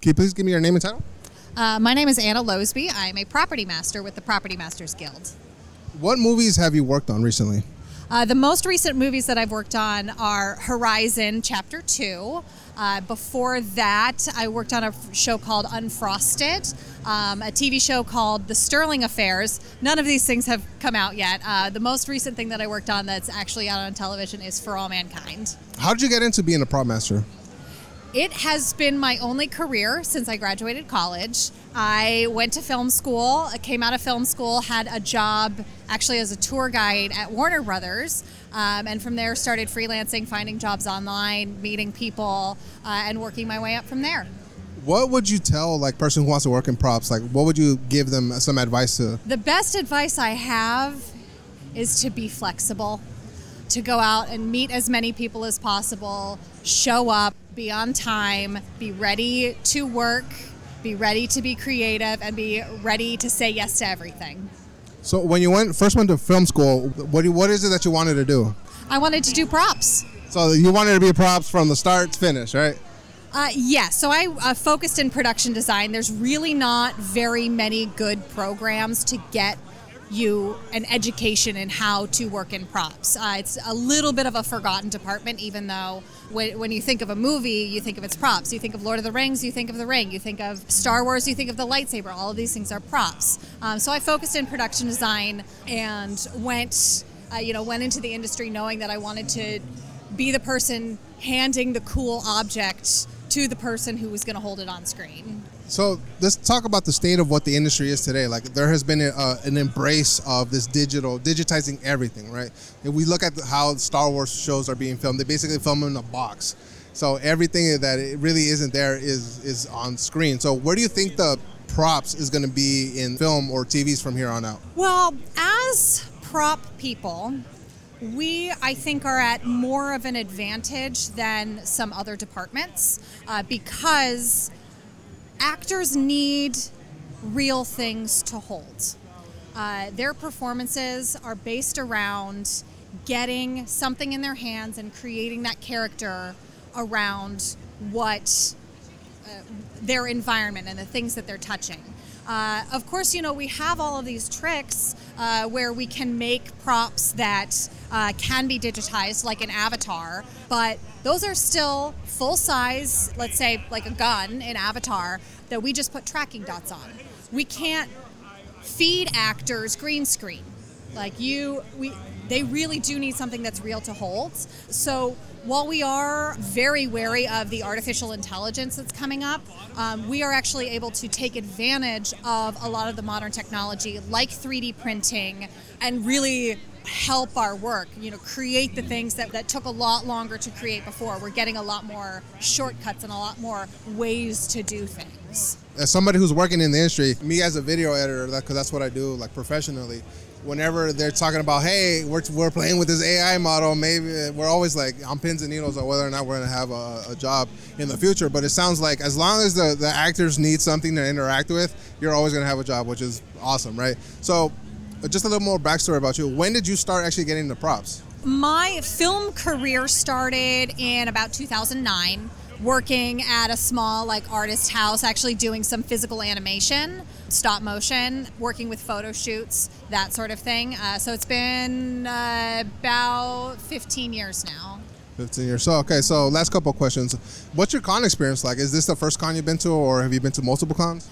Can you please give me your name and title? Uh, my name is Anna Loesby. I'm a property master with the Property Masters Guild. What movies have you worked on recently? Uh, the most recent movies that I've worked on are Horizon Chapter 2. Uh, before that, I worked on a f- show called Unfrosted, um, a TV show called The Sterling Affairs. None of these things have come out yet. Uh, the most recent thing that I worked on that's actually out on television is For All Mankind. How did you get into being a prop master? It has been my only career since I graduated college. I went to film school, I came out of film school, had a job actually as a tour guide at Warner Brothers, um, and from there started freelancing, finding jobs online, meeting people, uh, and working my way up from there. What would you tell like person who wants to work in props? Like, what would you give them some advice to? The best advice I have is to be flexible, to go out and meet as many people as possible, show up, be on time, be ready to work, be ready to be creative, and be ready to say yes to everything. So when you went first went to film school, what do, what is it that you wanted to do? I wanted to do props. So you wanted to be props from the start to finish, right? Uh, yeah, so I uh, focused in production design. There's really not very many good programs to get you an education in how to work in props. Uh, it's a little bit of a forgotten department, even though when, when you think of a movie, you think of its props. You think of Lord of the Rings, you think of the ring. You think of Star Wars, you think of the lightsaber. All of these things are props. Um, so I focused in production design and went, uh, you know, went into the industry knowing that I wanted to be the person handing the cool object to the person who was going to hold it on screen. So let's talk about the state of what the industry is today. Like there has been a, uh, an embrace of this digital, digitizing everything, right? If we look at how Star Wars shows are being filmed, they basically film in a box. So everything that it really isn't there is is on screen. So where do you think the props is going to be in film or TVs from here on out? Well, as prop people, we, I think, are at more of an advantage than some other departments uh, because actors need real things to hold. Uh, their performances are based around getting something in their hands and creating that character around what uh, their environment and the things that they're touching. Uh, of course, you know, we have all of these tricks uh, where we can make props that uh, can be digitized, like an avatar, but those are still full size, let's say, like a gun in Avatar, that we just put tracking dots on. We can't feed actors green screen. Like you, we, they really do need something that's real to hold. So while we are very wary of the artificial intelligence that's coming up, um, we are actually able to take advantage of a lot of the modern technology, like 3D printing, and really help our work. You know, create the things that, that took a lot longer to create before. We're getting a lot more shortcuts and a lot more ways to do things. As somebody who's working in the industry, me as a video editor, because that's what I do, like professionally whenever they're talking about, hey, we're, we're playing with this AI model, maybe eh, we're always like on pins and needles on whether or not we're going to have a, a, job in the future. But it sounds like as long as the, the actors need something to interact with, you're always going to have a job, which is awesome, right? So, uh, just a little more backstory about you. When did you start actually getting the props? My film career started in about 2009 working at a small like artist house actually doing some physical animation stop motion working with photo shoots that sort of thing. Uh, so it's been uh, about 15 years now. 15 years. So okay so last couple questions. What's your con experience like? Is this the first con you've been to or have you been to multiple cons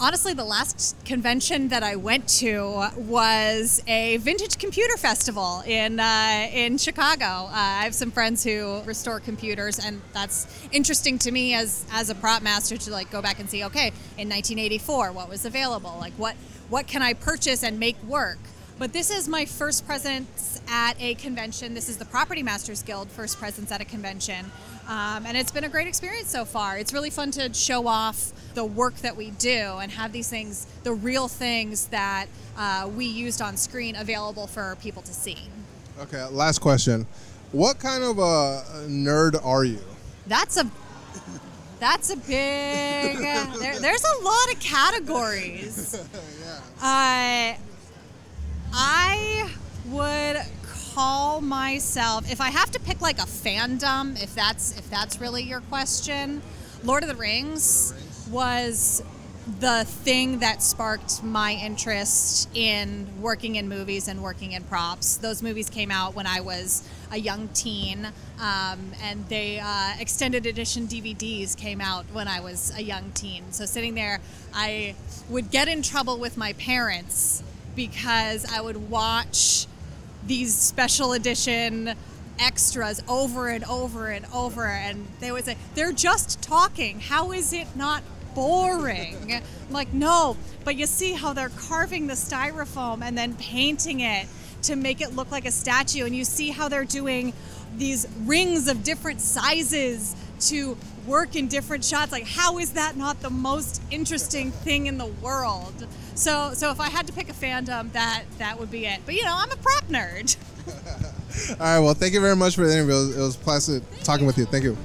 honestly, the last convention that I went to was a vintage computer festival in uh, in Chicago. Uh, I have some friends who restore computers, and that's interesting to me as as a prop master to like go back and see. Okay, in 1984, what was available? Like what what can I purchase and make work? But this is my first presence at a convention. This is the Property Masters Guild first presence at a convention. Um, and it's been a great experience so far. It's really fun to show off the work that we do and have these things, the real things that uh, we used on screen, available for people to see. Okay, last question. What kind of a nerd are you? That's a that's a big. there, there's a lot of categories. yeah. Uh, I myself if I have to pick like a fandom, if that's if that's really your question, Lord of the Rings was the thing that sparked my interest in working in movies and working in props. Those movies came out when I was a young teen, um, and they uh, extended edition DVDs came out when I was a young teen. So sitting there, I would get in trouble with my parents because I would watch these special edition extras over and over and over and they would say they're just talking. How is it not boring? I'm like no but you see how they're carving the styrofoam and then painting it to make it look like a statue and you see how they're doing these rings of different sizes to work in different shots like how is that not the most interesting thing in the world so so if i had to pick a fandom that that would be it but you know i'm a prop nerd All right. Well, thank you very much for the interview. It was, it was pleasant talking with you. Thank you.